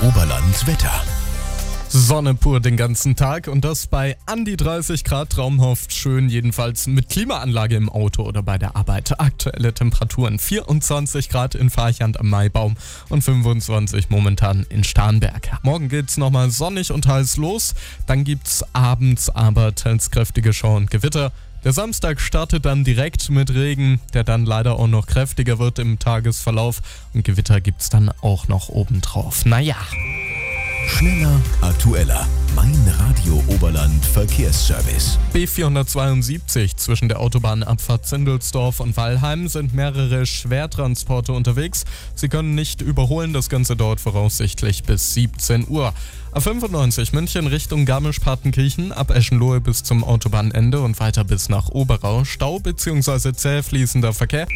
Oberland Wetter. Sonne pur den ganzen Tag und das bei an die 30 Grad traumhaft schön, jedenfalls mit Klimaanlage im Auto oder bei der Arbeit. Aktuelle Temperaturen 24 Grad in Farchand am Maibaum und 25 momentan in Starnberg. Morgen geht's nochmal sonnig und heiß los, dann gibt's abends aber teils kräftige Schau und Gewitter. Der Samstag startet dann direkt mit Regen, der dann leider auch noch kräftiger wird im Tagesverlauf und Gewitter gibt's dann auch noch obendrauf. Naja. Schneller, aktueller. Mein Radio Oberland Verkehrsservice. B472 zwischen der Autobahnabfahrt Zindelsdorf und Wallheim sind mehrere Schwertransporte unterwegs. Sie können nicht überholen, das Ganze dauert voraussichtlich bis 17 Uhr. A95 München Richtung Garmisch-Partenkirchen, ab Eschenlohe bis zum Autobahnende und weiter bis nach Oberau. Stau bzw. zäh fließender Verkehr.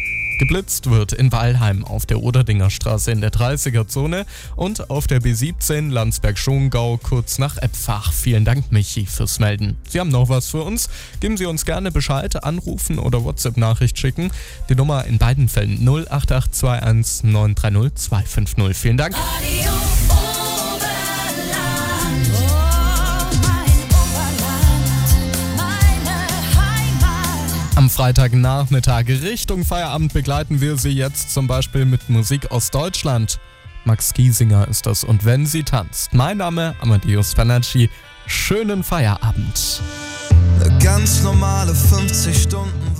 Geblitzt wird in Weilheim auf der Oderdinger Straße in der 30er-Zone und auf der B17 Landsberg-Schongau kurz nach Epfach. Vielen Dank, Michi, fürs Melden. Sie haben noch was für uns? Geben Sie uns gerne Bescheid, anrufen oder WhatsApp-Nachricht schicken. Die Nummer in beiden Fällen 08821 930 250. Vielen Dank. Radio Am Freitagnachmittag Richtung Feierabend begleiten wir Sie jetzt zum Beispiel mit Musik aus Deutschland. Max Giesinger ist das und wenn sie tanzt. Mein Name Amadeus Fanacci. Schönen Feierabend. Eine ganz normale 50 Stunden